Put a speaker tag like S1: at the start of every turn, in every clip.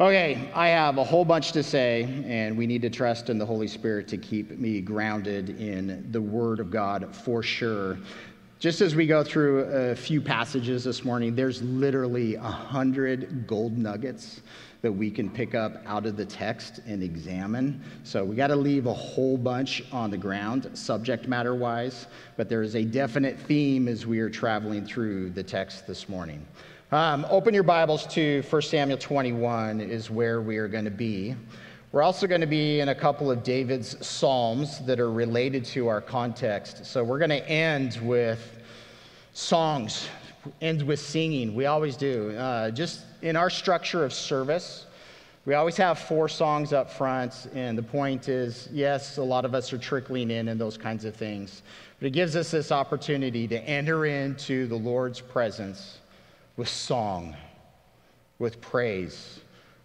S1: Okay, I have a whole bunch to say, and we need to trust in the Holy Spirit to keep me grounded in the Word of God for sure. Just as we go through a few passages this morning, there's literally a hundred gold nuggets that we can pick up out of the text and examine. So we got to leave a whole bunch on the ground, subject matter wise, but there is a definite theme as we are traveling through the text this morning. Um, open your Bibles to 1 Samuel 21, is where we are going to be. We're also going to be in a couple of David's Psalms that are related to our context. So we're going to end with songs, end with singing. We always do. Uh, just in our structure of service, we always have four songs up front, and the point is yes, a lot of us are trickling in and those kinds of things. But it gives us this opportunity to enter into the Lord's presence with song, with praise,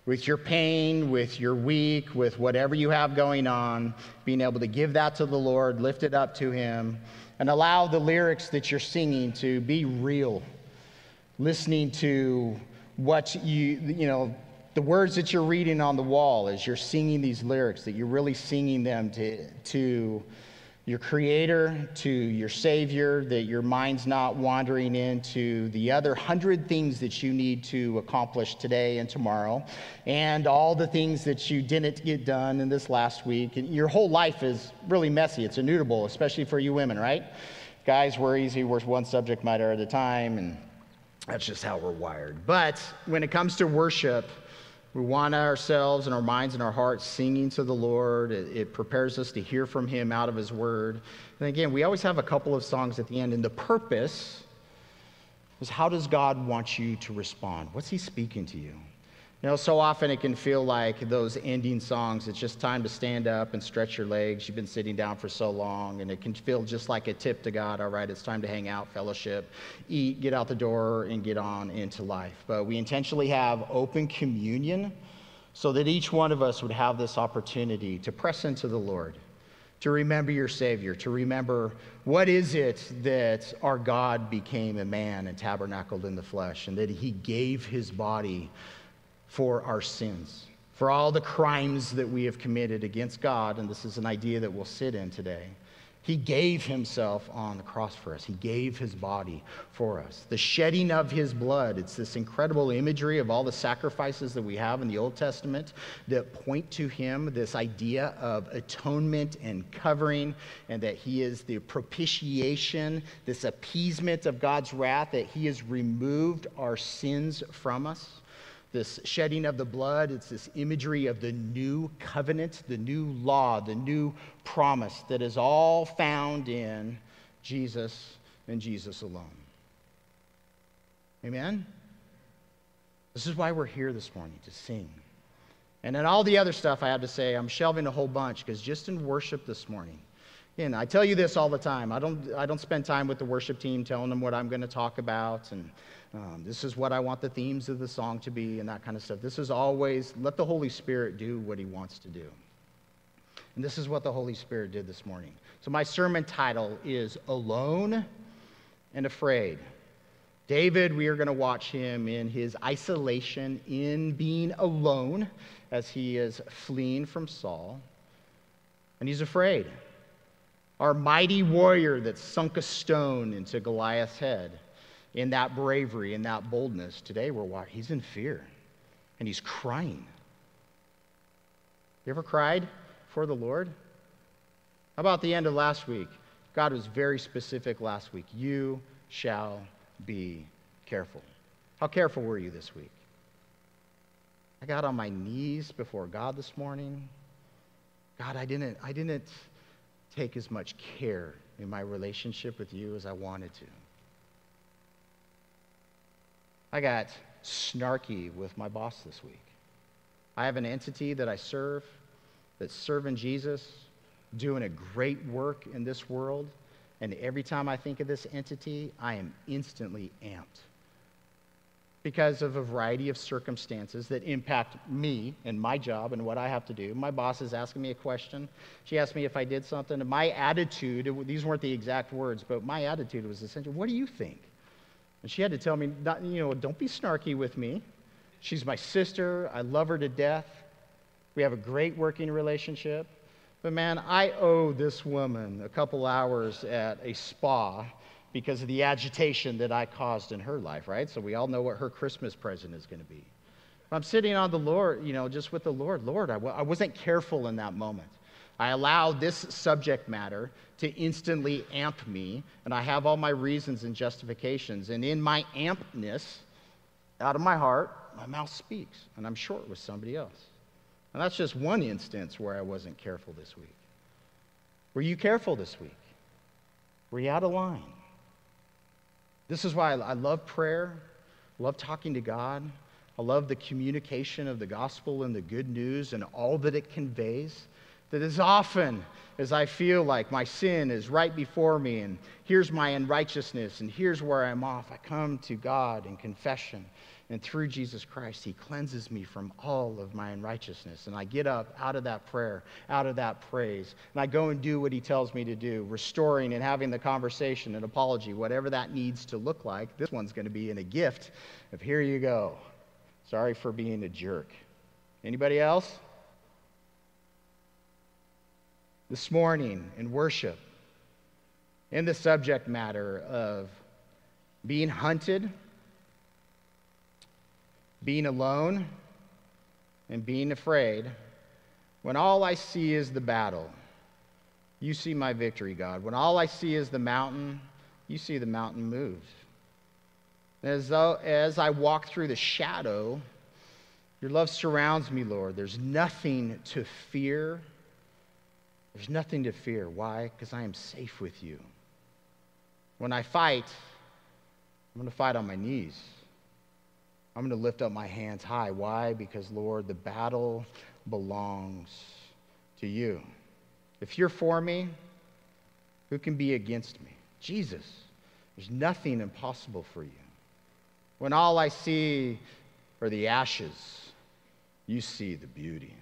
S1: with your pain, with your week, with whatever you have going on, being able to give that to the Lord, lift it up to Him, and allow the lyrics that you're singing to be real. Listening to what you, you know, the words that you're reading on the wall as you're singing these lyrics, that you're really singing them to, to your creator, to your savior, that your mind's not wandering into the other hundred things that you need to accomplish today and tomorrow, and all the things that you didn't get done in this last week. And your whole life is really messy. It's immutable, especially for you women, right? Guys, we're easy, we're one subject matter at a time, and that's just how we're wired. But when it comes to worship, we want ourselves and our minds and our hearts singing to the Lord. It, it, prepares us to hear from Him out of His Word. And again, we always have a couple of songs at the end, and the purpose is how does God want you to respond? What's He speaking to you? You know, so often it can feel like those ending songs, it's just time to stand up and stretch your legs. You've been sitting down for so long, and it can feel just like a tip to God. All right, it's time to hang out, fellowship, eat, get out the door, and get on into life. But we intentionally have open communion so that each one of us would have this opportunity to press into the Lord, to remember your Savior, to remember what is it that our God became a man and tabernacled in the flesh, and that he gave his body for our sins, for all the crimes that we have committed against God, and this is an idea that we'll sit in today. He gave himself on the cross for us. He gave his body for us. The shedding of his blood, it's this incredible imagery of all the sacrifices that we have in the Old Testament that point to him, this idea of atonement and covering, and that he is the propitiation, this appeasement of God's wrath, that he has removed our sins from us this shedding of the blood. It's this imagery of the new covenant, the new law, the new promise that is all found in Jesus and Jesus alone. Amen? This is why we're here this morning to sing. And then all the other stuff I have to say, I'm shelving a whole bunch because just in worship this morning, and I tell you this all the time. I don't, I don't spend time with the worship team telling them what I'm going to talk about and um, this is what I want the themes of the song to be and that kind of stuff. This is always let the Holy Spirit do what he wants to do. And this is what the Holy Spirit did this morning. So my sermon title is Alone and Afraid. David, we are going to watch him in his isolation, in being alone as he is fleeing from Saul. And he's afraid. Our mighty warrior that sunk a stone into Goliath's head in that bravery, in that boldness. Today, we're watching, he's in fear and he's crying. You ever cried for the Lord? How about the end of last week? God was very specific last week. You shall be careful. How careful were you this week? I got on my knees before God this morning. God, I didn't, I didn't take as much care in my relationship with you as I wanted to. I got snarky with my boss this week. I have an entity that I serve that's serving Jesus, doing a great work in this world. And every time I think of this entity, I am instantly amped because of a variety of circumstances that impact me and my job and what I have to do. My boss is asking me a question. She asked me if I did something. And my attitude, these weren't the exact words, but my attitude was essentially, What do you think? And she had to tell me, not, you know, don't be snarky with me. She's my sister. I love her to death. We have a great working relationship. But man, I owe this woman a couple hours at a spa because of the agitation that I caused in her life, right? So we all know what her Christmas present is going to be. I'm sitting on the Lord, you know, just with the Lord. Lord, I w- I wasn't careful in that moment. I allowed this subject matter to instantly amp me, and I have all my reasons and justifications. And in my ampness, out of my heart, my mouth speaks, and I'm short with somebody else. And that's just one instance where I wasn't careful this week. Were you careful this week? Were you out of line? This is why I love prayer, love talking to God. I love the communication of the gospel and the good news and all that it conveys. That as often as I feel like my sin is right before me and here's my unrighteousness and here's where I'm off, I come to God in confession. And through Jesus Christ, He cleanses me from all of my unrighteousness. And I get up out of that prayer, out of that praise, and I go and do what He tells me to do, restoring and having the conversation and apology, whatever that needs to look like. This one's going to be in a gift of here you go. Sorry for being a jerk. Anybody else? this morning in worship in the subject matter of being hunted, being alone, and being afraid, when all I see is the battle, you see my victory, God. When all I see is the mountain, you see the mountain move. As, though, as I walk through the shadow, your love surrounds me, Lord. There's nothing to fear there's nothing to fear. Why? Because I am safe with you. When I fight, I'm going to fight on my knees. I'm going to lift up my hands high. Why? Because, Lord, the battle belongs to you. If you're for me, who can be against me? Jesus. There's nothing impossible for you. When all I see are the ashes, you see the beauty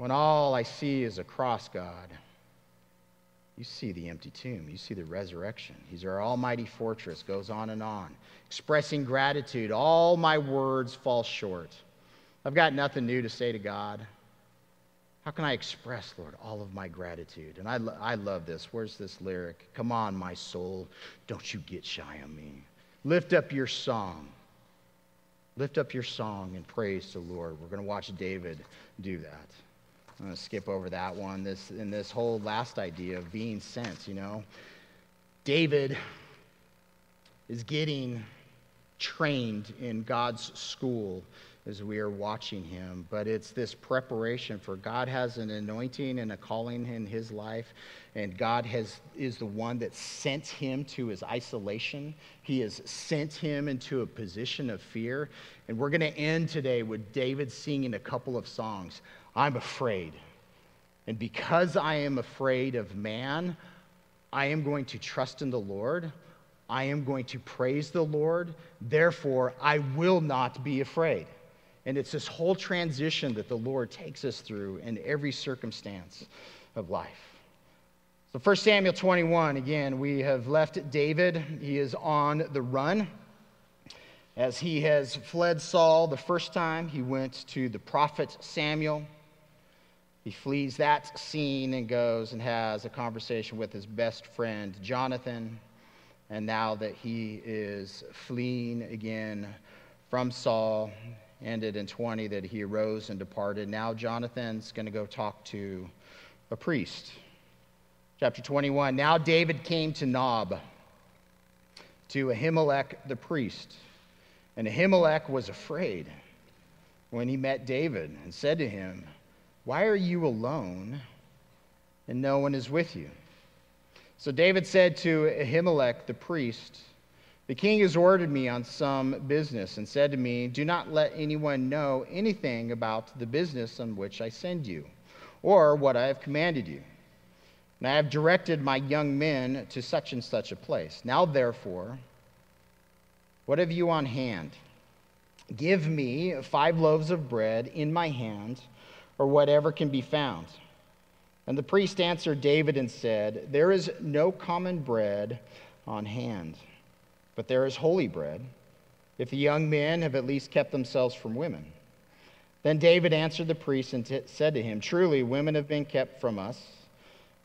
S1: when all I see is a cross, God, you see the empty tomb. You see the resurrection. He's our almighty fortress, goes on and on. Expressing gratitude, all my words fall short. I've got nothing new to say to God. How can I express, Lord, all of my gratitude? And I, lo- I love this. Where's this lyric? Come on, my soul, don't you get shy on me. Lift up your song. Lift up your song and praise the Lord. We're going to watch David do that. I'm going to skip over that one. This in this whole last idea of being sent, you know, David is getting trained in God's school as we are watching him, but it's this preparation for God has an anointing and a calling in his life, and God has is the one that sent him to his isolation. He has sent him into a position of fear, and we're going to end today with David singing a couple of songs. I'm afraid. And because I am afraid of man, I am going to trust in the Lord. I am going to praise the Lord. Therefore, I will not be afraid. And it's this whole transition that the Lord takes us through in every circumstance of life. So, 1 Samuel 21, again, we have left David. He is on the run. As he has fled Saul the first time, he went to the prophet Samuel. He flees that scene and goes and has a conversation with his best friend, Jonathan. And now that he is fleeing again from Saul, ended in 20 that he arose and departed. Now Jonathan's going to go talk to a priest. Chapter 21. Now David came to Nob, to Ahimelech the priest. And Ahimelech was afraid when he met David and said to him, why are you alone and no one is with you? So David said to Ahimelech the priest, The king has ordered me on some business and said to me, Do not let anyone know anything about the business on which I send you, or what I have commanded you. And I have directed my young men to such and such a place. Now, therefore, what have you on hand? Give me five loaves of bread in my hand or whatever can be found. And the priest answered David and said, There is no common bread on hand, but there is holy bread. if the young men have at least kept themselves from women. Then David answered the priest and t- said to him, Truly, women have been kept from us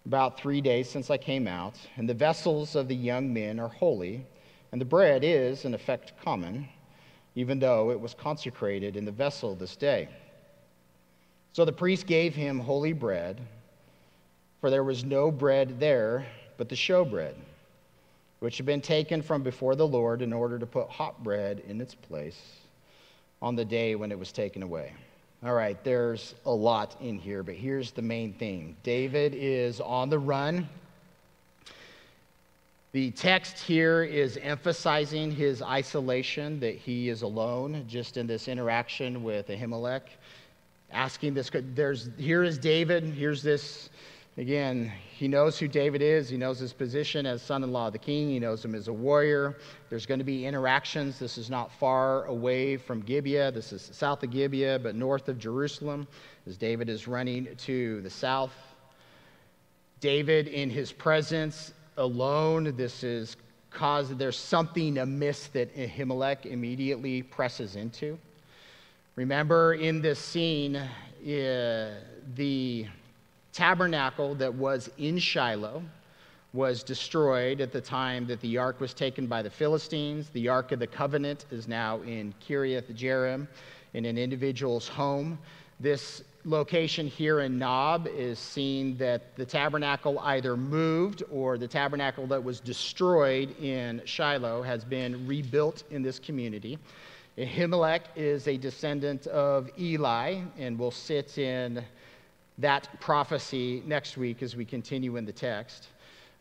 S1: about three days since I came out, and the vessels of the young men are holy, and the bread is, in effect, common, even though it was consecrated in the vessel this day. So the priest gave him holy bread, for there was no bread there but the showbread which had been taken from before the Lord in order to put hot bread in its place on the day when it was taken away. All right, there's a lot in here, but here's the main thing David is on the run. The text here is emphasizing his isolation, that he is alone, just in this interaction with Ahimelech, asking this. There's, here is David, here's this Again, he knows who David is. He knows his position as son in law of the king. He knows him as a warrior. There's going to be interactions. This is not far away from Gibeah. This is south of Gibeah, but north of Jerusalem, as David is running to the south. David, in his presence alone, this is caused, there's something amiss that Ahimelech immediately presses into. Remember in this scene, uh, the tabernacle that was in Shiloh was destroyed at the time that the ark was taken by the Philistines. The ark of the covenant is now in Kiriath Jearim in an individual's home. This location here in Nob is seen that the tabernacle either moved or the tabernacle that was destroyed in Shiloh has been rebuilt in this community. Ahimelech is a descendant of Eli and we'll sit in that prophecy next week as we continue in the text.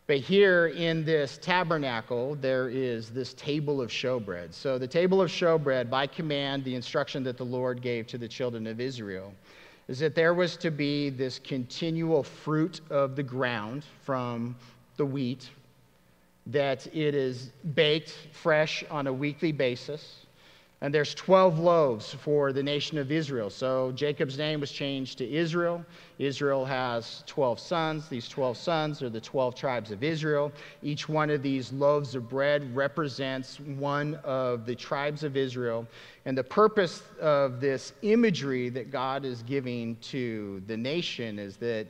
S1: But here in this tabernacle, there is this table of showbread. So, the table of showbread, by command, the instruction that the Lord gave to the children of Israel, is that there was to be this continual fruit of the ground from the wheat, that it is baked fresh on a weekly basis and there's 12 loaves for the nation of Israel. So Jacob's name was changed to Israel. Israel has 12 sons. These 12 sons are the 12 tribes of Israel. Each one of these loaves of bread represents one of the tribes of Israel. And the purpose of this imagery that God is giving to the nation is that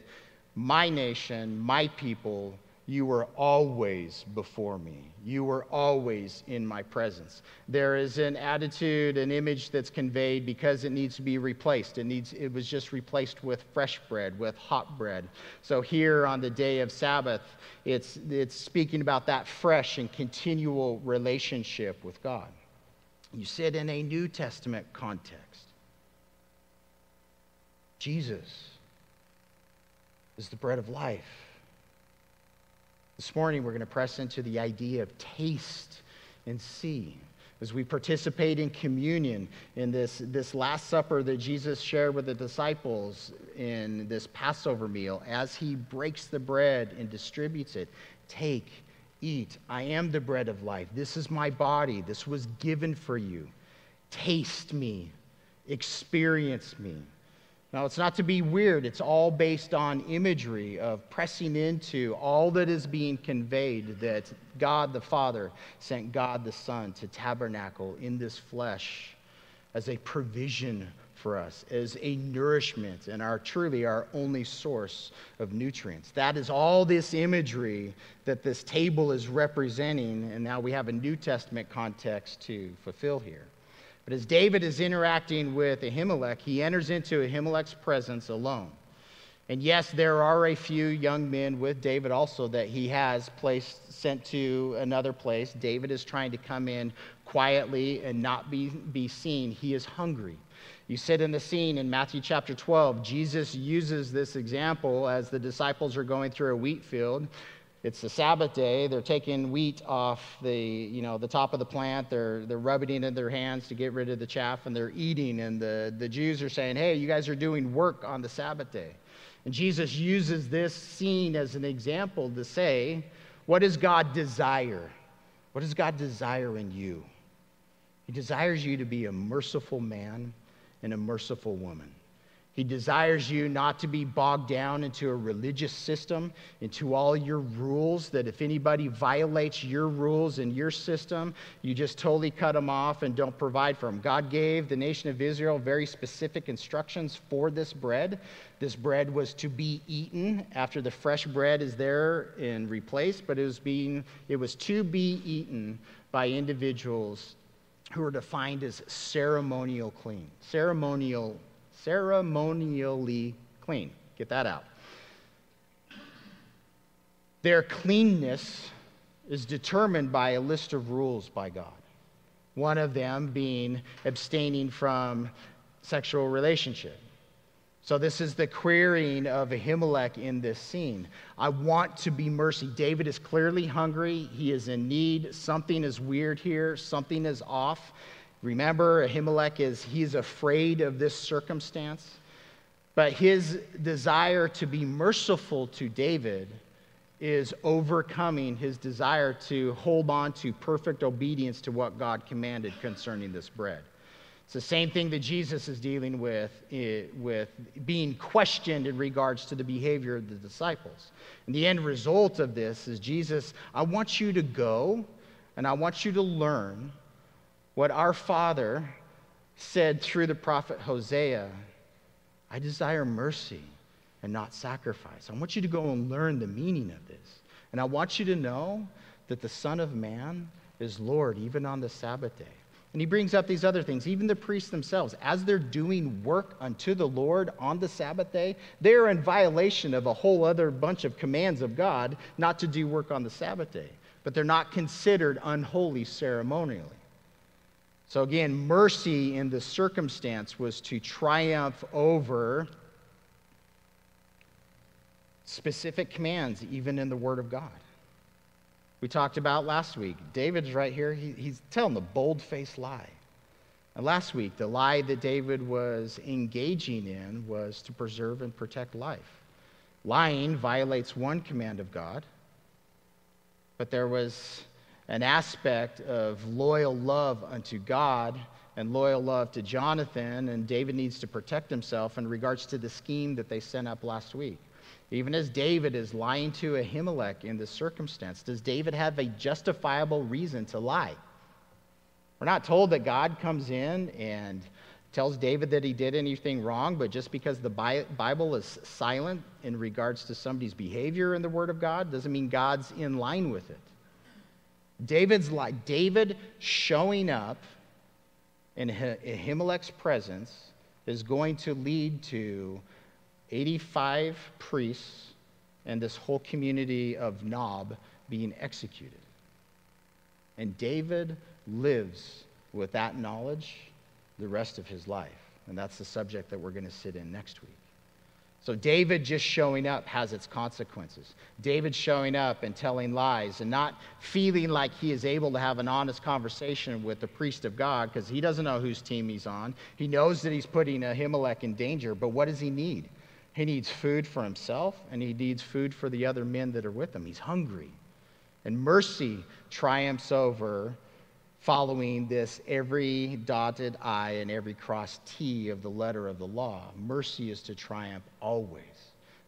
S1: my nation, my people, you were always before me. You were always in my presence. There is an attitude, an image that's conveyed because it needs to be replaced. It, needs, it was just replaced with fresh bread, with hot bread. So here on the day of Sabbath, it's, it's speaking about that fresh and continual relationship with God. You sit in a New Testament context. Jesus is the bread of life. This morning, we're going to press into the idea of taste and see as we participate in communion in this, this Last Supper that Jesus shared with the disciples in this Passover meal, as he breaks the bread and distributes it. Take, eat. I am the bread of life. This is my body. This was given for you. Taste me, experience me. Now, it's not to be weird, it's all based on imagery of pressing into all that is being conveyed that God the Father sent God the Son to tabernacle in this flesh as a provision for us, as a nourishment, and our truly our only source of nutrients. That is all this imagery that this table is representing, and now we have a New Testament context to fulfill here. But as David is interacting with Ahimelech, he enters into Ahimelech's presence alone. And yes, there are a few young men with David also that he has placed, sent to another place. David is trying to come in quietly and not be, be seen. He is hungry. You sit in the scene in Matthew chapter 12. Jesus uses this example as the disciples are going through a wheat field it's the Sabbath day. They're taking wheat off the, you know, the top of the plant. They're, they're rubbing it in their hands to get rid of the chaff, and they're eating. And the, the Jews are saying, hey, you guys are doing work on the Sabbath day. And Jesus uses this scene as an example to say, what does God desire? What does God desire in you? He desires you to be a merciful man and a merciful woman. He desires you not to be bogged down into a religious system, into all your rules, that if anybody violates your rules and your system, you just totally cut them off and don't provide for them. God gave the nation of Israel very specific instructions for this bread. This bread was to be eaten after the fresh bread is there and replaced, but it was, being, it was to be eaten by individuals who are defined as ceremonial clean. Ceremonial ceremonially clean. Get that out. Their cleanness is determined by a list of rules by God. One of them being abstaining from sexual relationship. So, this is the querying of Ahimelech in this scene. I want to be mercy. David is clearly hungry. He is in need. Something is weird here. Something is off. Remember, Ahimelech is he's afraid of this circumstance, but his desire to be merciful to David is overcoming his desire to hold on to perfect obedience to what God commanded concerning this bread. It's the same thing that Jesus is dealing with, eh, with being questioned in regards to the behavior of the disciples. And the end result of this is Jesus, I want you to go and I want you to learn what our Father said through the prophet Hosea I desire mercy and not sacrifice. I want you to go and learn the meaning of this. And I want you to know that the Son of Man is Lord even on the Sabbath day. And he brings up these other things. Even the priests themselves, as they're doing work unto the Lord on the Sabbath day, they're in violation of a whole other bunch of commands of God not to do work on the Sabbath day. But they're not considered unholy ceremonially. So, again, mercy in the circumstance was to triumph over specific commands, even in the Word of God. We talked about last week. David's right here. He, he's telling the bold faced lie. And last week, the lie that David was engaging in was to preserve and protect life. Lying violates one command of God, but there was an aspect of loyal love unto God and loyal love to Jonathan, and David needs to protect himself in regards to the scheme that they sent up last week. Even as David is lying to Ahimelech in this circumstance, does David have a justifiable reason to lie? We're not told that God comes in and tells David that he did anything wrong, but just because the Bible is silent in regards to somebody's behavior in the Word of God doesn't mean God's in line with it. David's like David showing up in Ahimelech's presence is going to lead to 85 priests and this whole community of Nob being executed. And David lives with that knowledge the rest of his life. And that's the subject that we're going to sit in next week. So, David just showing up has its consequences. David showing up and telling lies and not feeling like he is able to have an honest conversation with the priest of God because he doesn't know whose team he's on. He knows that he's putting Ahimelech in danger, but what does he need? He needs food for himself and he needs food for the other men that are with him. He's hungry. And mercy triumphs over following this every dotted I and every crossed T of the letter of the law. Mercy is to triumph always.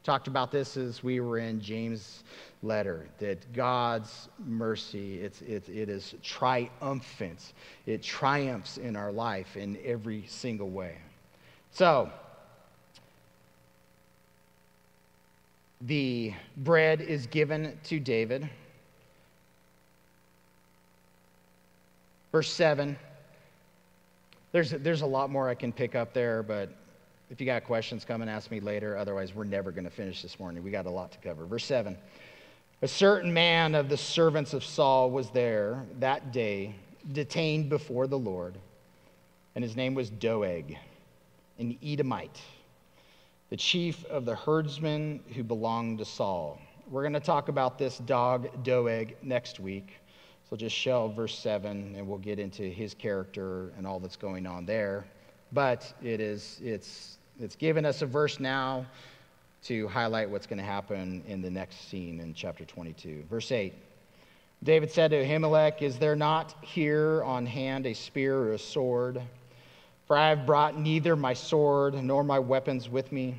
S1: Talked about this as we were in James' letter that God's mercy it's, it, it is triumphant. It triumphs in our life in every single way. So, the bread is given to David. Verse 7. There's, there's a lot more I can pick up there, but if you got questions, come and ask me later. Otherwise, we're never going to finish this morning. We got a lot to cover. Verse 7. A certain man of the servants of Saul was there that day, detained before the Lord, and his name was Doeg, an Edomite, the chief of the herdsmen who belonged to Saul. We're going to talk about this dog, Doeg, next week. So just shell verse 7, and we'll get into his character and all that's going on there. But it is, it's, it's given us a verse now to highlight what's going to happen in the next scene in chapter 22. Verse 8 David said to Ahimelech, Is there not here on hand a spear or a sword? For I have brought neither my sword nor my weapons with me,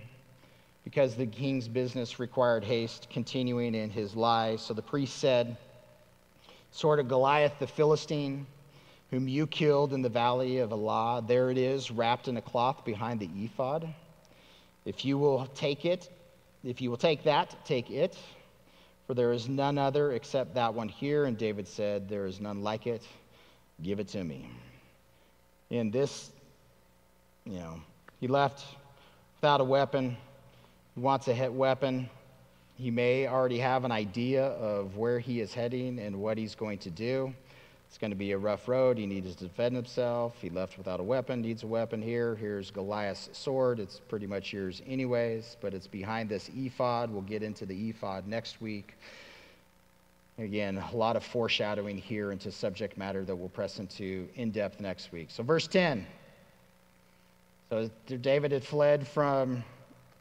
S1: because the king's business required haste, continuing in his lie. So the priest said, Sword of Goliath the Philistine, whom you killed in the valley of Elah, there it is, wrapped in a cloth behind the ephod. If you will take it, if you will take that, take it. For there is none other except that one here. And David said, There is none like it. Give it to me. In this, you know, he left without a weapon. He wants a hit weapon. He may already have an idea of where he is heading and what he's going to do. It's going to be a rough road. He needs to defend himself. He left without a weapon, needs a weapon here. Here's Goliath's sword. It's pretty much yours, anyways, but it's behind this ephod. We'll get into the ephod next week. Again, a lot of foreshadowing here into subject matter that we'll press into in depth next week. So, verse 10. So, David had fled from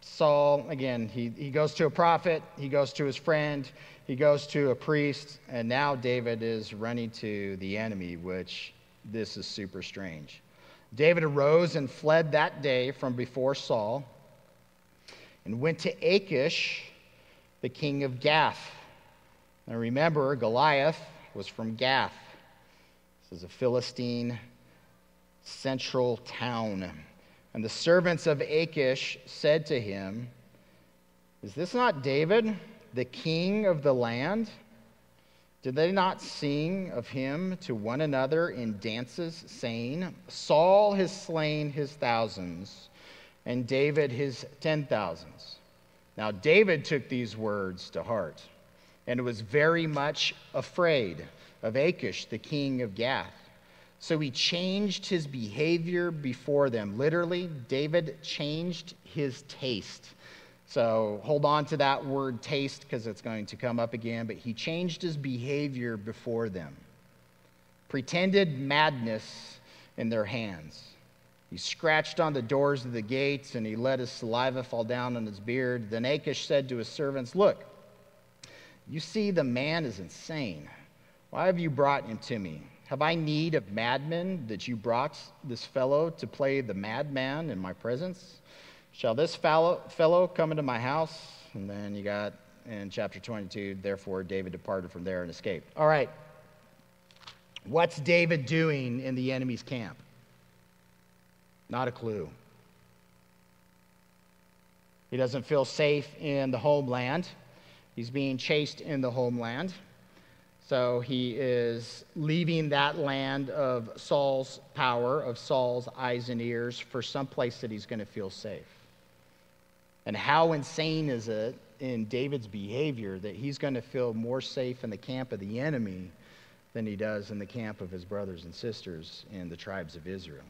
S1: Saul. Again, he, he goes to a prophet, he goes to his friend, he goes to a priest, and now David is running to the enemy, which this is super strange. David arose and fled that day from before Saul and went to Achish, the king of Gath. Now remember, Goliath was from Gath. This is a Philistine central town. And the servants of Achish said to him, Is this not David? the king of the land? Did they not sing of him to one another in dances, saying, Saul has slain his thousands, and David his ten thousands? Now, David took these words to heart and was very much afraid of Achish, the king of Gath. So he changed his behavior before them. Literally, David changed his taste. So hold on to that word taste because it's going to come up again. But he changed his behavior before them, pretended madness in their hands. He scratched on the doors of the gates and he let his saliva fall down on his beard. Then Achish said to his servants, Look, you see the man is insane. Why have you brought him to me? Have I need of madmen that you brought this fellow to play the madman in my presence? Shall this fellow, fellow come into my house? And then you got in chapter 22, therefore David departed from there and escaped. All right. What's David doing in the enemy's camp? Not a clue. He doesn't feel safe in the homeland. He's being chased in the homeland. So he is leaving that land of Saul's power, of Saul's eyes and ears, for some place that he's going to feel safe. And how insane is it in David's behavior that he's going to feel more safe in the camp of the enemy than he does in the camp of his brothers and sisters in the tribes of Israel?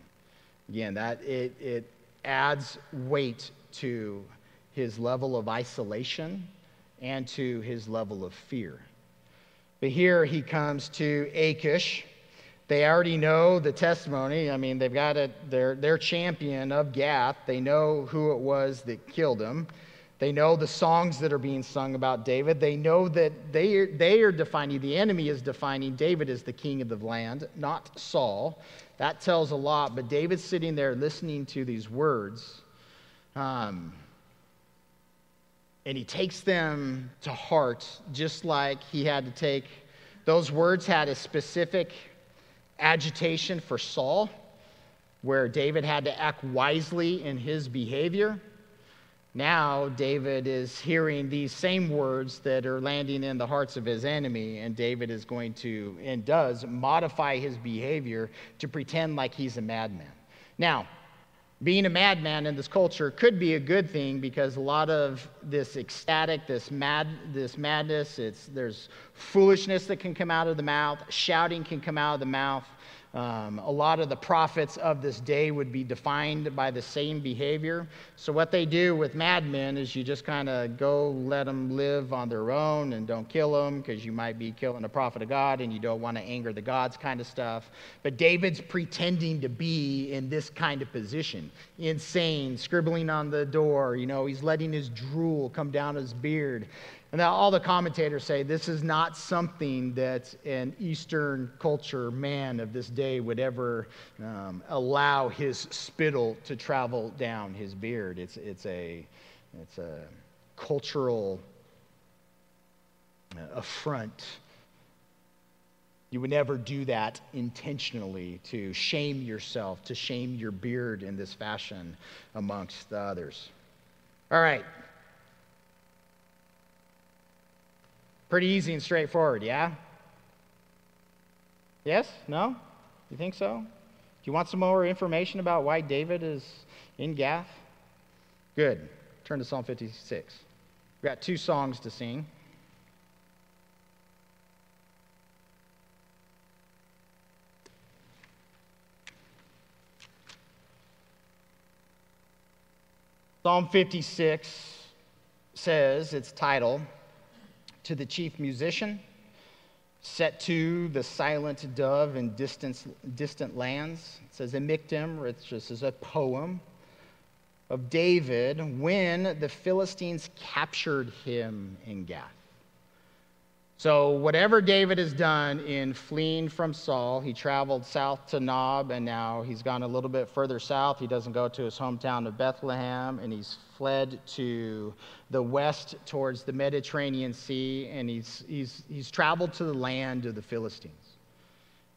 S1: Again, that it, it adds weight to his level of isolation and to his level of fear. But here he comes to Achish they already know the testimony. I mean, they've got it, their, their champion of Gath. They know who it was that killed him. They know the songs that are being sung about David. They know that they, they are defining, the enemy is defining David as the king of the land, not Saul. That tells a lot. But David's sitting there listening to these words. Um, and he takes them to heart just like he had to take those words had a specific agitation for Saul, where David had to act wisely in his behavior. Now, David is hearing these same words that are landing in the hearts of his enemy, and David is going to, and does, modify his behavior to pretend like he's a madman. Now, being a madman in this culture could be a good thing because a lot of this ecstatic, this mad, this madness, it's, there's foolishness that can come out of the mouth, shouting can come out of the mouth. Um, a lot of the prophets of this day would be defined by the same behavior. So, what they do with madmen is you just kind of go let them live on their own and don't kill them because you might be killing a prophet of God and you don't want to anger the gods, kind of stuff. But David's pretending to be in this kind of position insane, scribbling on the door. You know, he's letting his drool come down his beard. And all the commentators say this is not something that an Eastern culture man of this day would ever um, allow his spittle to travel down his beard. It's, it's, a, it's a cultural uh, affront. You would never do that intentionally to shame yourself, to shame your beard in this fashion amongst the others. All right. Pretty easy and straightforward, yeah? Yes? No? You think so? Do you want some more information about why David is in Gath? Good. Turn to Psalm 56. We've got two songs to sing. Psalm 56 says, its title, To the Chief Musician, set to the silent dove in distant, distant lands. It says, A Michtam, which is a poem of David when the Philistines captured him in Gath. So, whatever David has done in fleeing from Saul, he traveled south to Nob, and now he's gone a little bit further south. He doesn't go to his hometown of Bethlehem, and he's fled to the west towards the Mediterranean Sea, and he's, he's, he's traveled to the land of the Philistines.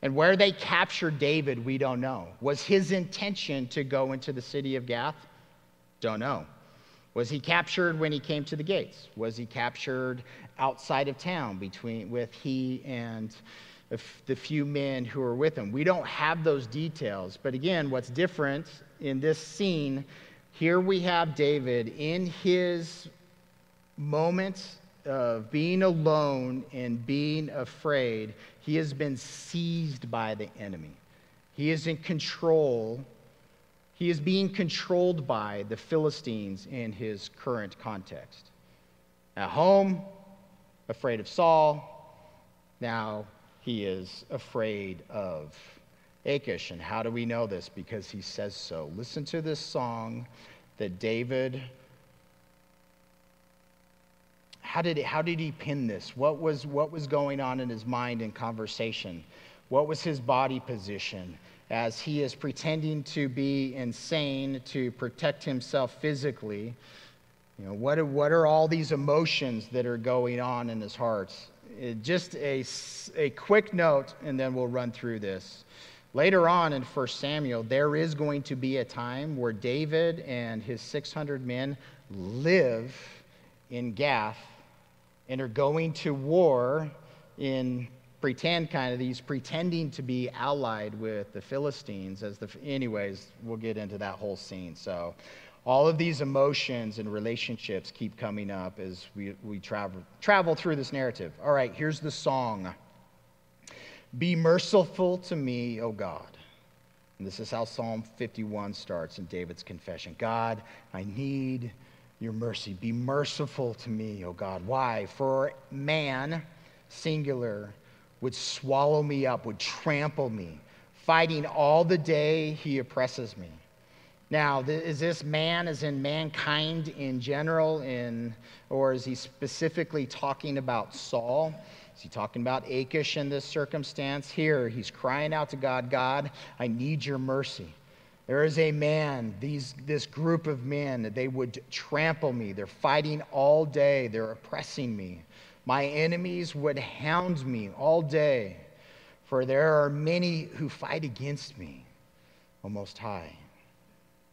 S1: And where they captured David, we don't know. Was his intention to go into the city of Gath? Don't know. Was he captured when he came to the gates? Was he captured outside of town between with he and the few men who were with him? We don't have those details. But again, what's different in this scene, here we have David in his moment of being alone and being afraid, he has been seized by the enemy. He is in control he is being controlled by the Philistines in his current context. At home, afraid of Saul. Now he is afraid of Achish. And how do we know this? Because he says so. Listen to this song that David. How did, how did he pin this? What was, what was going on in his mind in conversation? What was his body position? as he is pretending to be insane to protect himself physically. You know, what what are all these emotions that are going on in his heart? It, just a, a quick note, and then we'll run through this. Later on in 1 Samuel, there is going to be a time where David and his 600 men live in Gath and are going to war in pretend kind of he's pretending to be allied with the philistines as the anyways we'll get into that whole scene. So all of these emotions and relationships keep coming up as we, we travel, travel through this narrative. All right here's the song. Be merciful to me o god. And this is how psalm 51 starts in david's confession. God i need your mercy. Be merciful to me o god. Why? For man singular would swallow me up, would trample me. Fighting all the day, he oppresses me. Now, is this man as in mankind in general, in, or is he specifically talking about Saul? Is he talking about Achish in this circumstance? Here, he's crying out to God God, I need your mercy. There is a man, these, this group of men, they would trample me. They're fighting all day, they're oppressing me. My enemies would hound me all day, for there are many who fight against me, O Most High.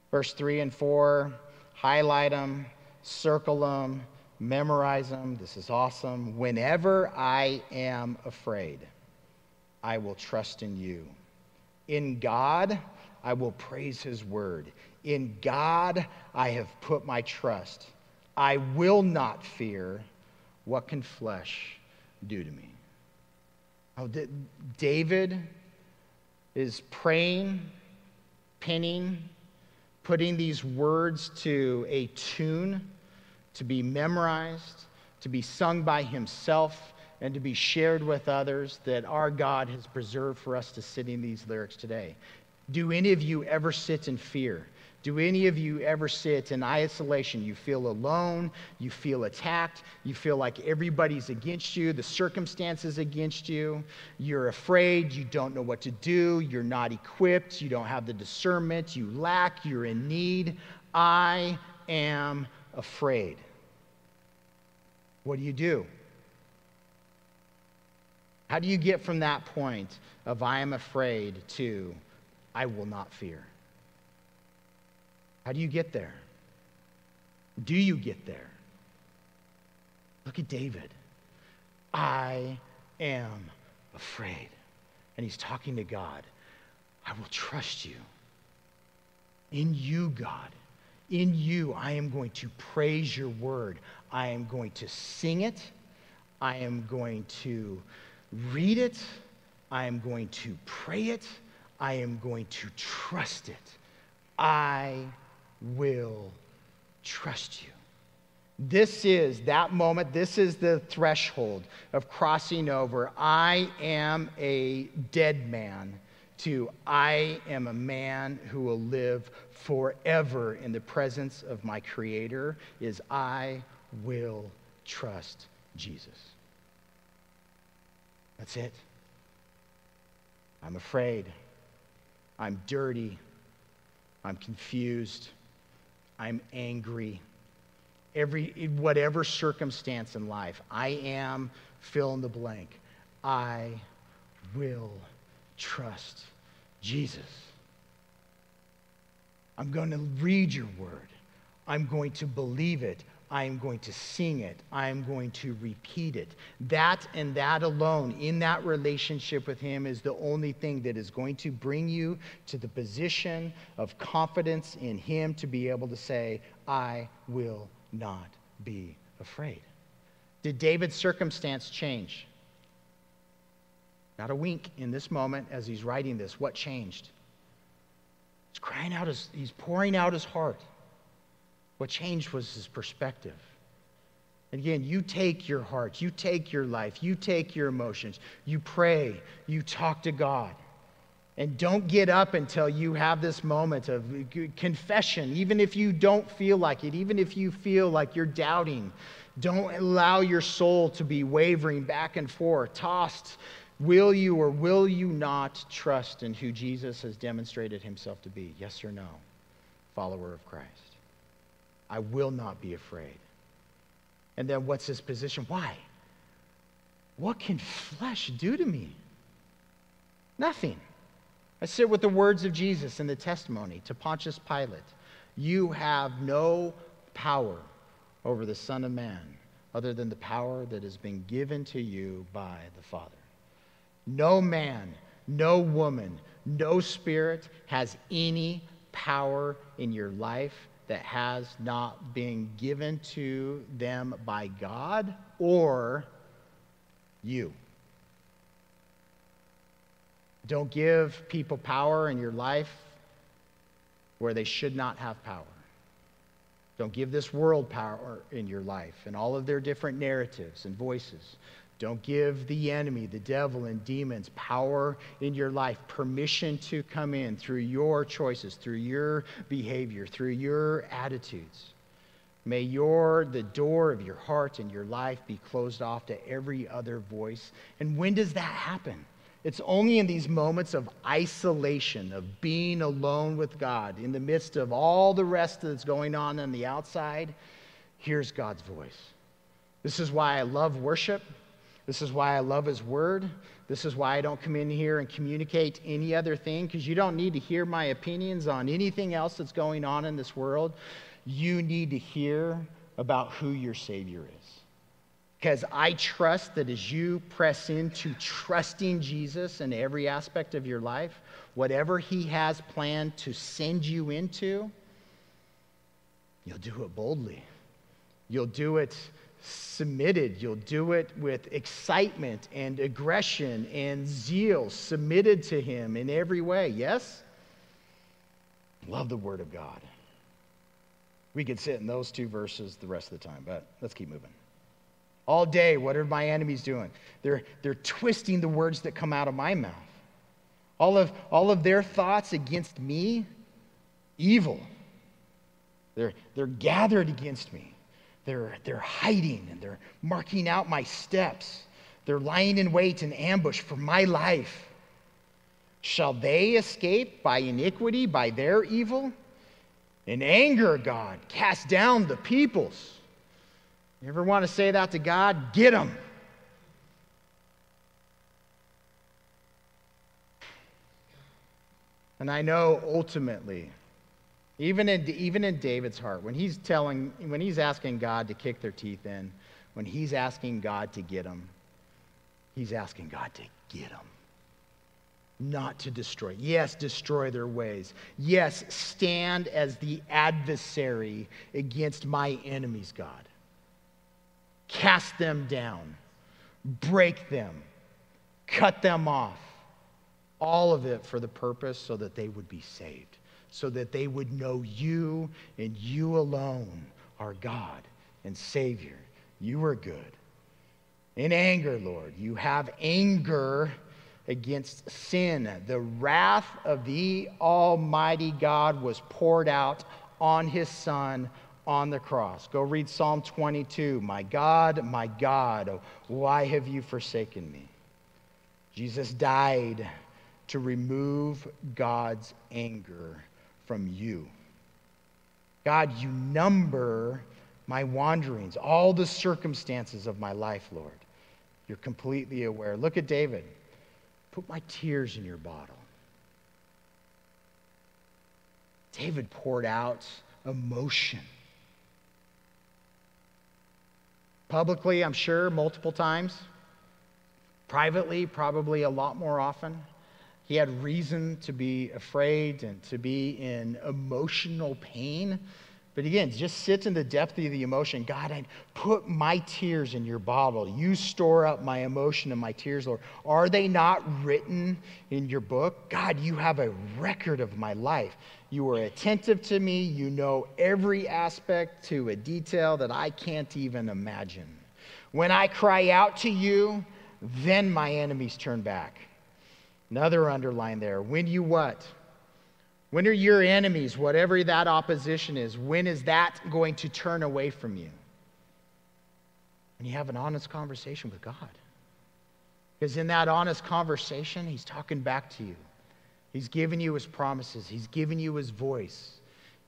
S1: Verse 3 and 4, highlight them, circle them, memorize them. This is awesome. Whenever I am afraid, I will trust in you. In God, I will praise his word. In God, I have put my trust. I will not fear what can flesh do to me? Oh, David is praying, pinning, putting these words to a tune to be memorized, to be sung by himself, and to be shared with others that our God has preserved for us to sit in these lyrics today. Do any of you ever sit in fear?
S2: Do any of you ever sit in isolation? You feel alone, you feel attacked, you feel like everybody's against you, the circumstances against you. You're afraid, you don't know what to do, you're not equipped, you don't have the discernment, you lack, you're in need. I am afraid. What do you do? How do you get from that point of I am afraid to I will not fear? How do you get there? Do you get there? Look at David. I am afraid. And he's talking to God. I will trust you. In you, God. In you, I am going to praise your word. I am going to sing it. I am going to read it. I am going to pray it. I am going to trust it. I will trust you. This is that moment. This is the threshold of crossing over. I am a dead man to I am a man who will live forever in the presence of my Creator, is I will trust Jesus. That's it. I'm afraid. I'm dirty. I'm confused. I'm angry. Every, whatever circumstance in life, I am fill in the blank. I will trust Jesus. I'm going to read your word. I'm going to believe it. I am going to sing it. I am going to repeat it. That and that alone, in that relationship with Him, is the only thing that is going to bring you to the position of confidence in Him to be able to say, I will not be afraid. Did David's circumstance change? Not a wink in this moment as he's writing this. What changed? He's crying out, his, he's pouring out his heart. What changed was his perspective. And again, you take your heart, you take your life, you take your emotions, you pray, you talk to God. And don't get up until you have this moment of confession, even if you don't feel like it, even if you feel like you're doubting. Don't allow your soul to be wavering back and forth, tossed Will you or will you not trust in who Jesus has demonstrated himself to be? Yes or no? Follower of Christ. I will not be afraid. And then what's his position? Why? What can flesh do to me? Nothing. I sit with the words of Jesus in the testimony to Pontius Pilate. You have no power over the Son of Man other than the power that has been given to you by the Father. No man, no woman, no spirit has any power in your life that has not been given to them by God or you. Don't give people power in your life where they should not have power. Don't give this world power in your life and all of their different narratives and voices. Don't give the enemy, the devil, and demons power in your life, permission to come in through your choices, through your behavior, through your attitudes. May your the door of your heart and your life be closed off to every other voice. And when does that happen? It's only in these moments of isolation, of being alone with God, in the midst of all the rest that's going on on the outside. Here's God's voice. This is why I love worship. This is why I love His Word. This is why I don't come in here and communicate any other thing, because you don't need to hear my opinions on anything else that's going on in this world. You need to hear about who your Savior is. Because I trust that as you press into trusting Jesus in every aspect of your life, whatever He has planned to send you into, you'll do it boldly. You'll do it submitted. You'll do it with excitement and aggression and zeal, submitted to Him in every way. Yes? Love the Word of God. We could sit in those two verses the rest of the time, but let's keep moving. All day, what are my enemies doing? They're, they're twisting the words that come out of my mouth. All of, all of their thoughts against me, evil. They're, they're gathered against me. They're, they're hiding and they're marking out my steps. They're lying in wait and ambush for my life. Shall they escape by iniquity, by their evil? In anger, God, cast down the peoples. You ever want to say that to God? Get them. And I know ultimately, even in, even in David's heart, when he's telling, when he's asking God to kick their teeth in, when he's asking God to get them, he's asking God to get them not to destroy. Yes, destroy their ways. Yes, stand as the adversary against my enemies, God. Cast them down, break them, cut them off. All of it for the purpose so that they would be saved, so that they would know you and you alone are God and Savior. You are good. In anger, Lord, you have anger against sin. The wrath of the Almighty God was poured out on his Son on the cross. Go read Psalm 22. My God, my God, why have you forsaken me? Jesus died to remove God's anger from you. God, you number my wanderings, all the circumstances of my life, Lord. You're completely aware. Look at David. Put my tears in your bottle. David poured out emotion. Publicly, I'm sure, multiple times. Privately, probably a lot more often. He had reason to be afraid and to be in emotional pain but again, just sits in the depth of the emotion. God, I put my tears in your bottle. You store up my emotion and my tears, Lord. Are they not written in your book? God, you have a record of my life. You are attentive to me. You know every aspect to a detail that I can't even imagine. When I cry out to you, then my enemies turn back. Another underline there. When you what? When are your enemies, whatever that opposition is, when is that going to turn away from you? When you have an honest conversation with God. Because in that honest conversation, He's talking back to you. He's giving you His promises, He's giving you His voice.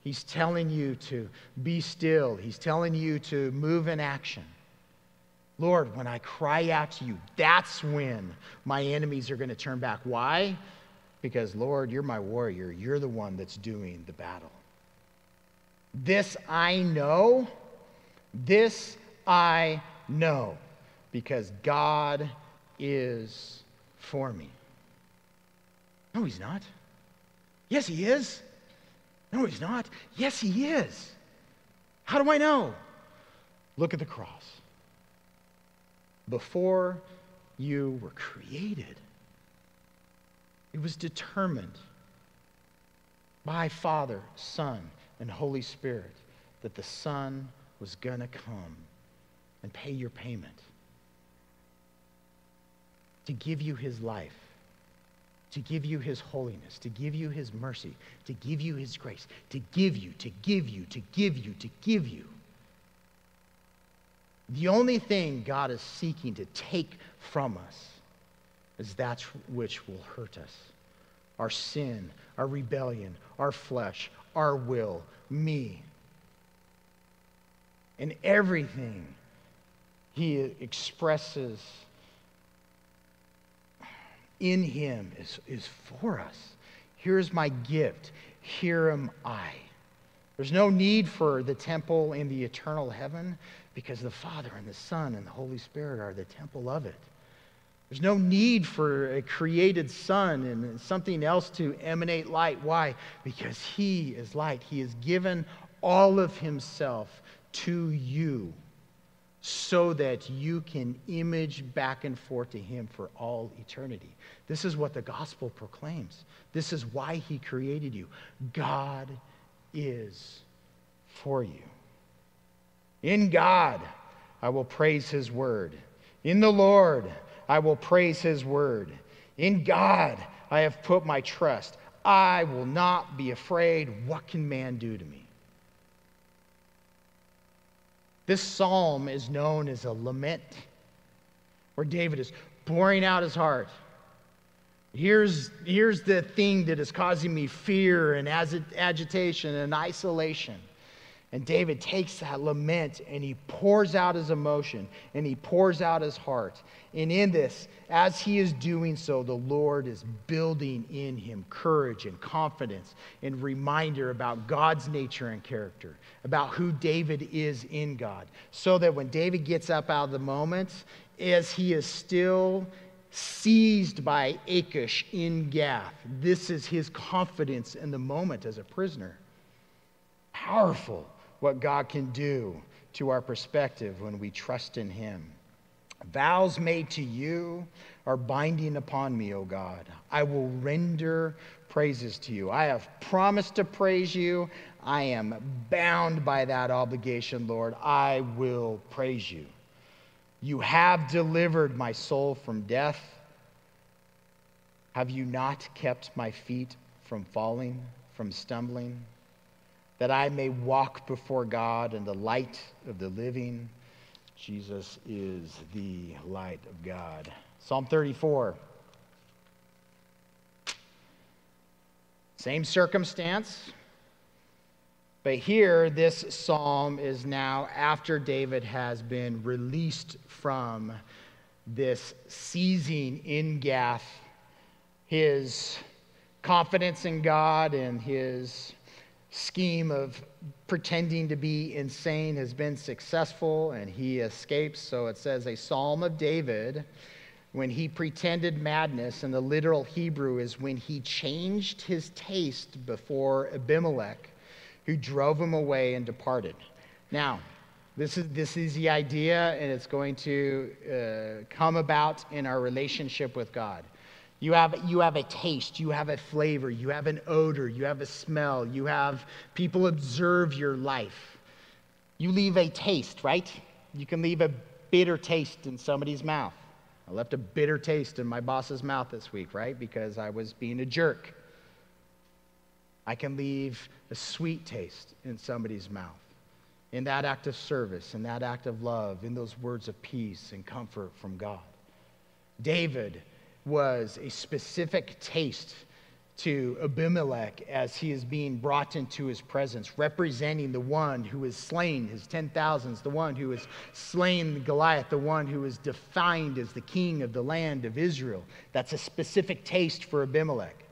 S2: He's telling you to be still, He's telling you to move in action. Lord, when I cry out to you, that's when my enemies are going to turn back. Why? Because, Lord, you're my warrior. You're the one that's doing the battle. This I know. This I know. Because God is for me. No, He's not. Yes, He is. No, He's not. Yes, He is. How do I know? Look at the cross. Before you were created, it was determined by Father, Son, and Holy Spirit that the Son was going to come and pay your payment, to give you his life, to give you his holiness, to give you his mercy, to give you his grace, to give you, to give you, to give you, to give you. The only thing God is seeking to take from us is that which will hurt us our sin, our rebellion, our flesh, our will, me. And everything he expresses in him is, is for us. Here's my gift. Here am I. There's no need for the temple in the eternal heaven because the Father and the Son and the Holy Spirit are the temple of it. There's no need for a created sun and something else to emanate light. Why? Because He is light. He has given all of Himself to you so that you can image back and forth to Him for all eternity. This is what the gospel proclaims. This is why He created you. God is for you. In God, I will praise His word. In the Lord, I will praise his word. In God I have put my trust. I will not be afraid. What can man do to me? This psalm is known as a lament, where David is pouring out his heart. Here's, here's the thing that is causing me fear and agitation and isolation. And David takes that lament and he pours out his emotion and he pours out his heart. And in this, as he is doing so, the Lord is building in him courage and confidence and reminder about God's nature and character, about who David is in God. So that when David gets up out of the moment, as he is still seized by Achish in Gath, this is his confidence in the moment as a prisoner. Powerful what God can do to our perspective when we trust in Him. Vows made to you are binding upon me, O God. I will render praises to you. I have promised to praise you. I am bound by that obligation, Lord. I will praise you. You have delivered my soul from death. Have you not kept my feet from falling, from stumbling? That I may walk before God in the light of the living. Jesus is the light of God. Psalm 34. Same circumstance, but here this psalm is now after David has been released from this seizing in Gath, his confidence in God and his scheme of pretending to be insane has been successful and he escapes. So it says, a psalm of David when he pretended madness, and the literal Hebrew is when he changed his taste before Abimelech, who drove him away and departed. Now, this is, this is the idea, and it's going to uh, come about in our relationship with God. You have, you have a taste, you have a flavor, you have an odor, you have a smell, you have people observe your life. You leave a taste, right? You can leave a bitter taste in somebody's mouth. I left a bitter taste in my boss's mouth this week, right? Because I was being a jerk. I can leave a sweet taste in somebody's mouth. In that act of service, in that act of love, in those words of peace and comfort from God. David was a specific taste to Abimelech as he is being brought into his presence, representing the one who has slain his ten thousands, the one who has slain Goliath, the one who is defined as the king of the land of Israel. That's a specific taste for Abimelech.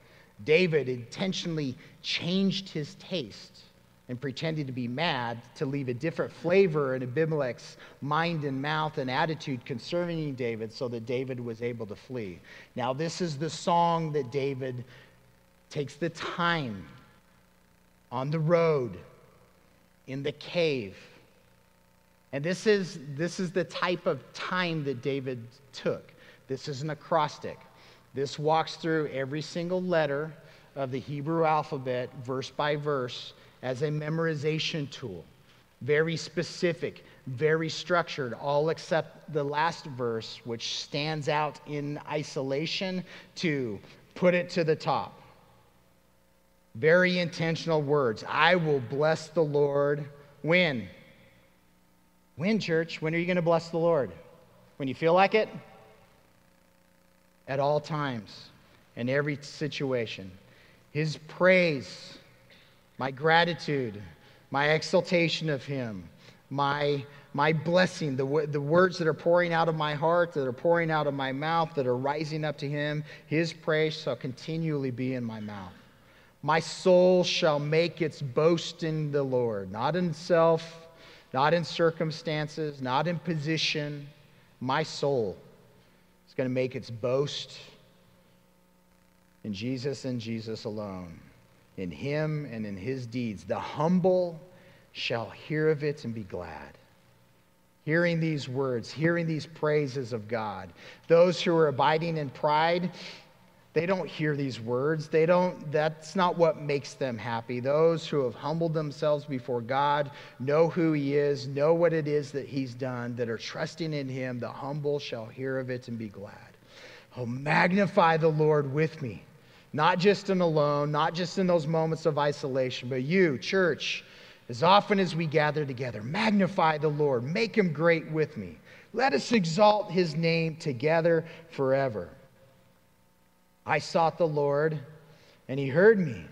S2: David intentionally changed his taste and pretending to be mad to leave a different flavor in Abimelech's mind and mouth and attitude concerning David so that David was able to flee. Now, this is the song that David takes the time on the road, in the cave. And this is, this is the type of time that David took. This is an acrostic. This walks through every single letter of the Hebrew alphabet, verse by verse as a memorization tool. Very specific, very structured, all except the last verse, which stands out in isolation to put it to the top. Very intentional words. I will bless the Lord when? When, church? When are you going to bless the Lord? When you feel like it? At all times, in every situation. His praise my gratitude, my exaltation of Him, my, my blessing, the, the words that are pouring out of my heart, that are pouring out of my mouth, that are rising up to Him, His praise shall continually be in my mouth. My soul shall make its boast in the Lord, not in self, not in circumstances, not in position. My soul is going to make its boast in Jesus and Jesus alone in him and in his deeds. The humble shall hear of it and be glad. Hearing these words, hearing these praises of God. Those who are abiding in pride, they don't hear these words. They don't, that's not what makes them happy. Those who have humbled themselves before God, know who He is, know what it is that He's done, that are trusting in Him, the humble shall hear of it and be glad. Oh, magnify the Lord with me not just in alone, not just in those moments of isolation, but you, church, as often as we gather together, magnify the Lord, make him great with me. Let us exalt his name together forever. I sought the Lord, and he heard me.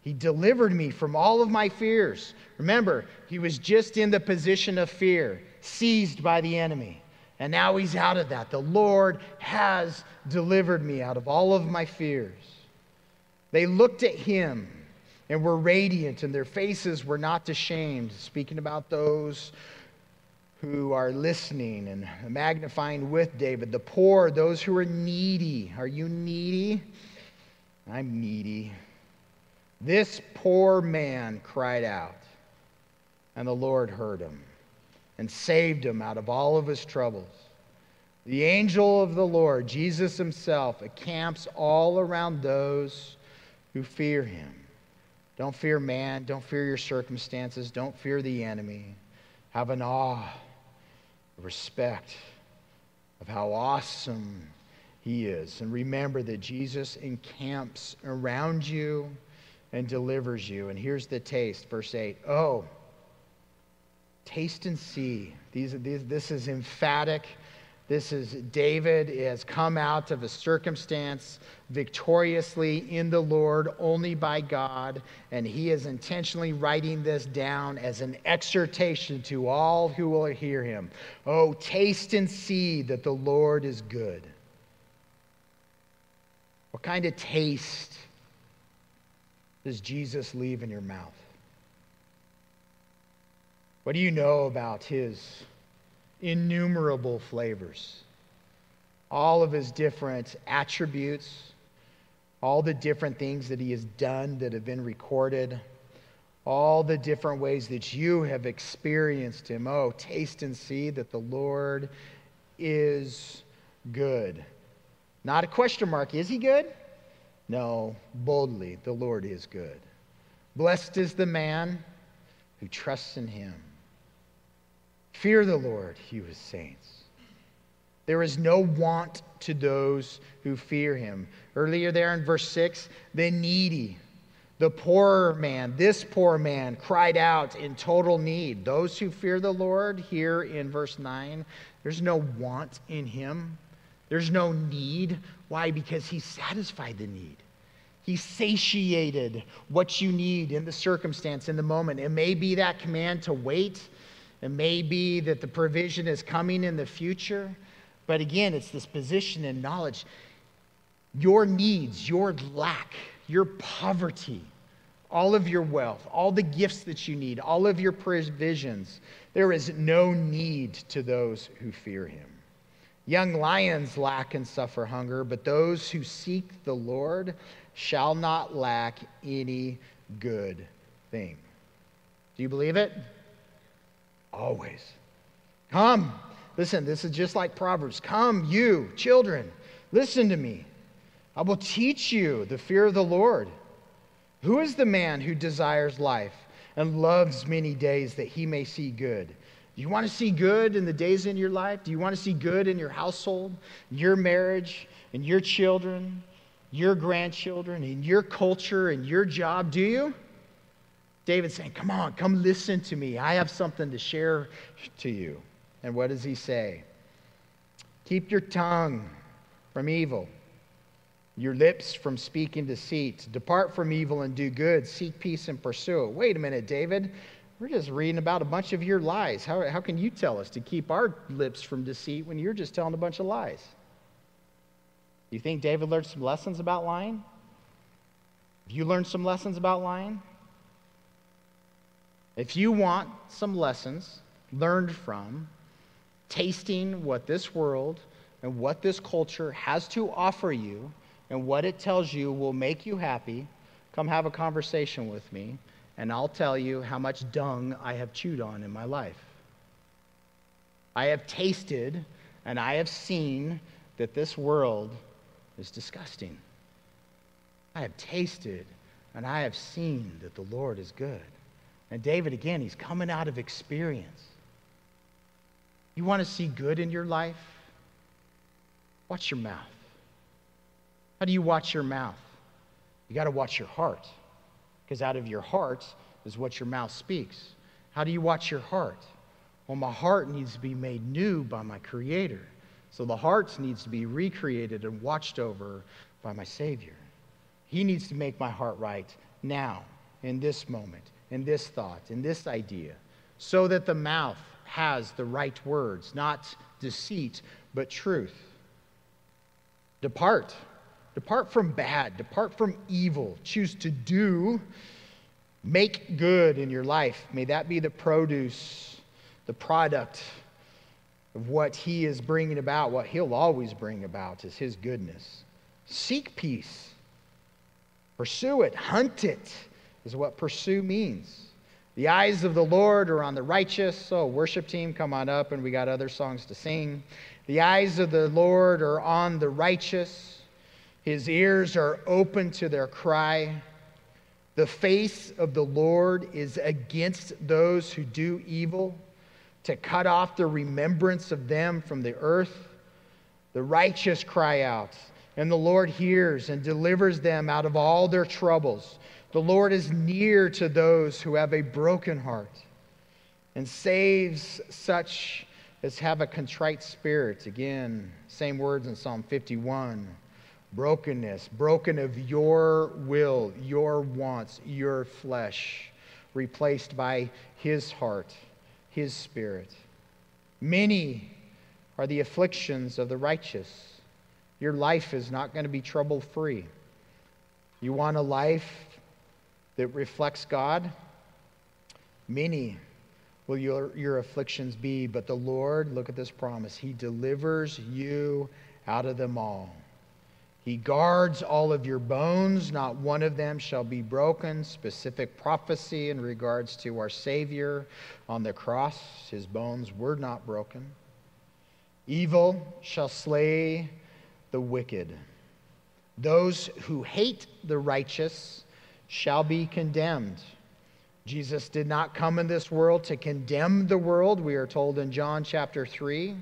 S2: He delivered me from all of my fears. Remember, he was just in the position of fear, seized by the enemy. And now he's out of that. The Lord has delivered me out of all of my fears. They looked at him and were radiant, and their faces were not ashamed. Speaking about those who are listening and magnifying with David, the poor, those who are needy. Are you needy? I'm needy. This poor man cried out, and the Lord heard him and saved him out of all of his troubles. The angel of the Lord, Jesus himself, encamps all around those who fear him. Don't fear man. Don't fear your circumstances. Don't fear the enemy. Have an awe, a respect of how awesome he is. And remember that Jesus encamps around you and delivers you. And here's the taste, verse 8. Oh, taste and see. These, these, this is emphatic. This is David has come out of a circumstance victoriously in the Lord only by God, and he is intentionally writing this down as an exhortation to all who will hear him. Oh, taste and see that the Lord is good. What kind of taste does Jesus leave in your mouth? What do you know about his innumerable flavors? All of his different attributes, all the different things that he has done that have been recorded, all the different ways that you have experienced him. Oh, taste and see that the Lord is good. Not a question mark. Is he good? No, boldly, the Lord is good. Blessed is the man who trusts in him. Fear the Lord, you his saints. There is no want to those who fear him. Earlier there in verse 6, the needy, the poor man, this poor man cried out in total need. Those who fear the Lord, here in verse 9, there's no want in him. There's no need. Why? Because he satisfied the need. He satiated what you need in the circumstance, in the moment. It may be that command to wait, it may be that the provision is coming in the future. But again, it's this position and knowledge. Your needs, your lack, your poverty, all of your wealth, all the gifts that you need, all of your provisions, there is no need to those who fear him. Young lions lack and suffer hunger, but those who seek the Lord shall not lack any good thing. Do you believe it? Always. Come. Listen, this is just like Proverbs. Come, you, children, listen to me. I will teach you the fear of the Lord. Who is the man who desires life and loves many days that he may see good? Do you want to see good in the days in your life? Do you want to see good in your household, your marriage, and your children, your grandchildren, in your culture, and your job? Do you? David's saying, Come on, come listen to me. I have something to share to you. And what does he say? Keep your tongue from evil, your lips from speaking deceit. Depart from evil and do good. Seek peace and pursue it. Wait a minute, David. We're just reading about a bunch of your lies. How, how can you tell us to keep our lips from deceit when you're just telling a bunch of lies? You think David learned some lessons about lying? Have you learned some lessons about lying? If you want some lessons learned from tasting what this world and what this culture has to offer you and what it tells you will make you happy, come have a conversation with me and I'll tell you how much dung I have chewed on in my life. I have tasted and I have seen that this world is disgusting. I have tasted and I have seen that the Lord is good. And David, again, he's coming out of experience. You want to see good in your life? Watch your mouth. How do you watch your mouth? You got to watch your heart. Because out of your heart, is what your mouth speaks. How do you watch your heart? Well, my heart needs to be made new by my Creator. So the heart needs to be recreated and watched over by my Savior. He needs to make my heart right now, in this moment, in this thought, in this idea, so that the mouth has the right words, not deceit, but truth. Depart. Depart from bad. Depart from evil. Choose to do. Make good in your life. May that be the produce, the product of what He is bringing about, what He'll always bring about is His goodness. Seek peace. Pursue it. Hunt it, is what pursue means. The eyes of the Lord are on the righteous. So, worship team, come on up, and we got other songs to sing. The eyes of the Lord are on the righteous. His ears are open to their cry. The face of the Lord is against those who do evil to cut off the remembrance of them from the earth. The righteous cry out, and the Lord hears and delivers them out of all their troubles. The Lord is near to those who have a broken heart and saves such as have a contrite spirit. Again, same words in Psalm 51 brokenness, broken of your will, your wants, your flesh, replaced by his heart his Spirit. Many are the afflictions of the righteous. Your life is not going to be trouble free. You want a life that reflects God? Many will your, your afflictions be, but the Lord, look at this promise, He delivers you out of them all. He guards all of your bones, not one of them shall be broken. Specific prophecy in regards to our Savior on the cross. His bones were not broken. Evil shall slay the wicked. Those who hate the righteous shall be condemned. Jesus did not come in this world to condemn the world, we are told in John chapter 3,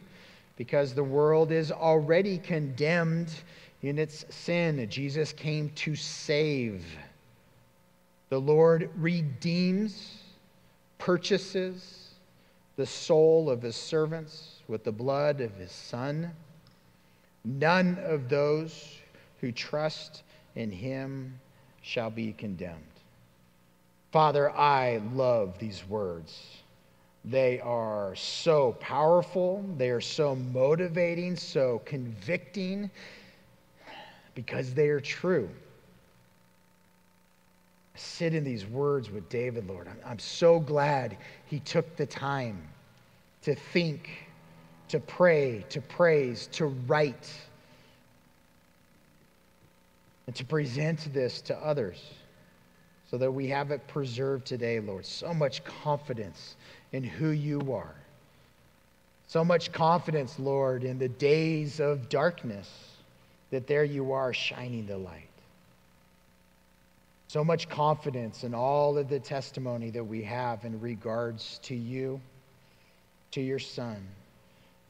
S2: because the world is already condemned in its sin. Jesus came to save. The Lord redeems, purchases the soul of his servants with the blood of his Son. None of those who trust in him shall be condemned. Father, I love these words. They are so powerful, they are so motivating, so convicting, because they are true. I sit in these words with David, Lord. I'm, I'm so glad he took the time to think, to pray, to praise, to write, and to present this to others so that we have it preserved today, Lord. So much confidence in who you are. So much confidence, Lord, in the days of darkness that there you are shining the light. So much confidence in all of the testimony that we have in regards to you, to your Son,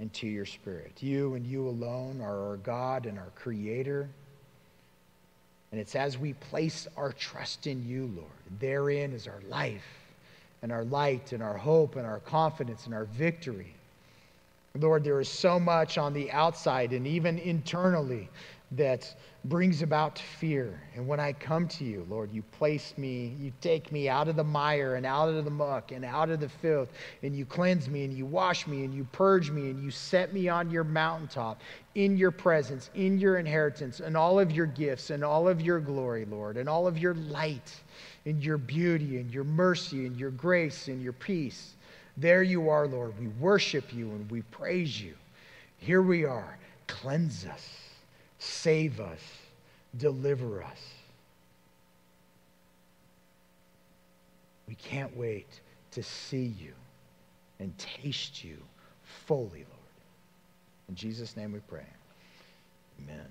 S2: and to your Spirit. You and you alone are our God and our Creator. And it's as we place our trust in you, Lord, therein is our life and our light and our hope and our confidence and our victory. Lord, there is so much on the outside and even internally that brings about fear. And when I come to you, Lord, you place me, you take me out of the mire and out of the muck and out of the filth, and you cleanse me and you wash me and you purge me and you set me on your mountaintop in your presence, in your inheritance, and all of your gifts and all of your glory, Lord, and all of your light and your beauty and your mercy and your grace and your peace. There you are, Lord. We worship you and we praise you. Here we are. Cleanse us, save us, deliver us. We can't wait to see you and taste you fully, Lord. In Jesus' name we pray. Amen.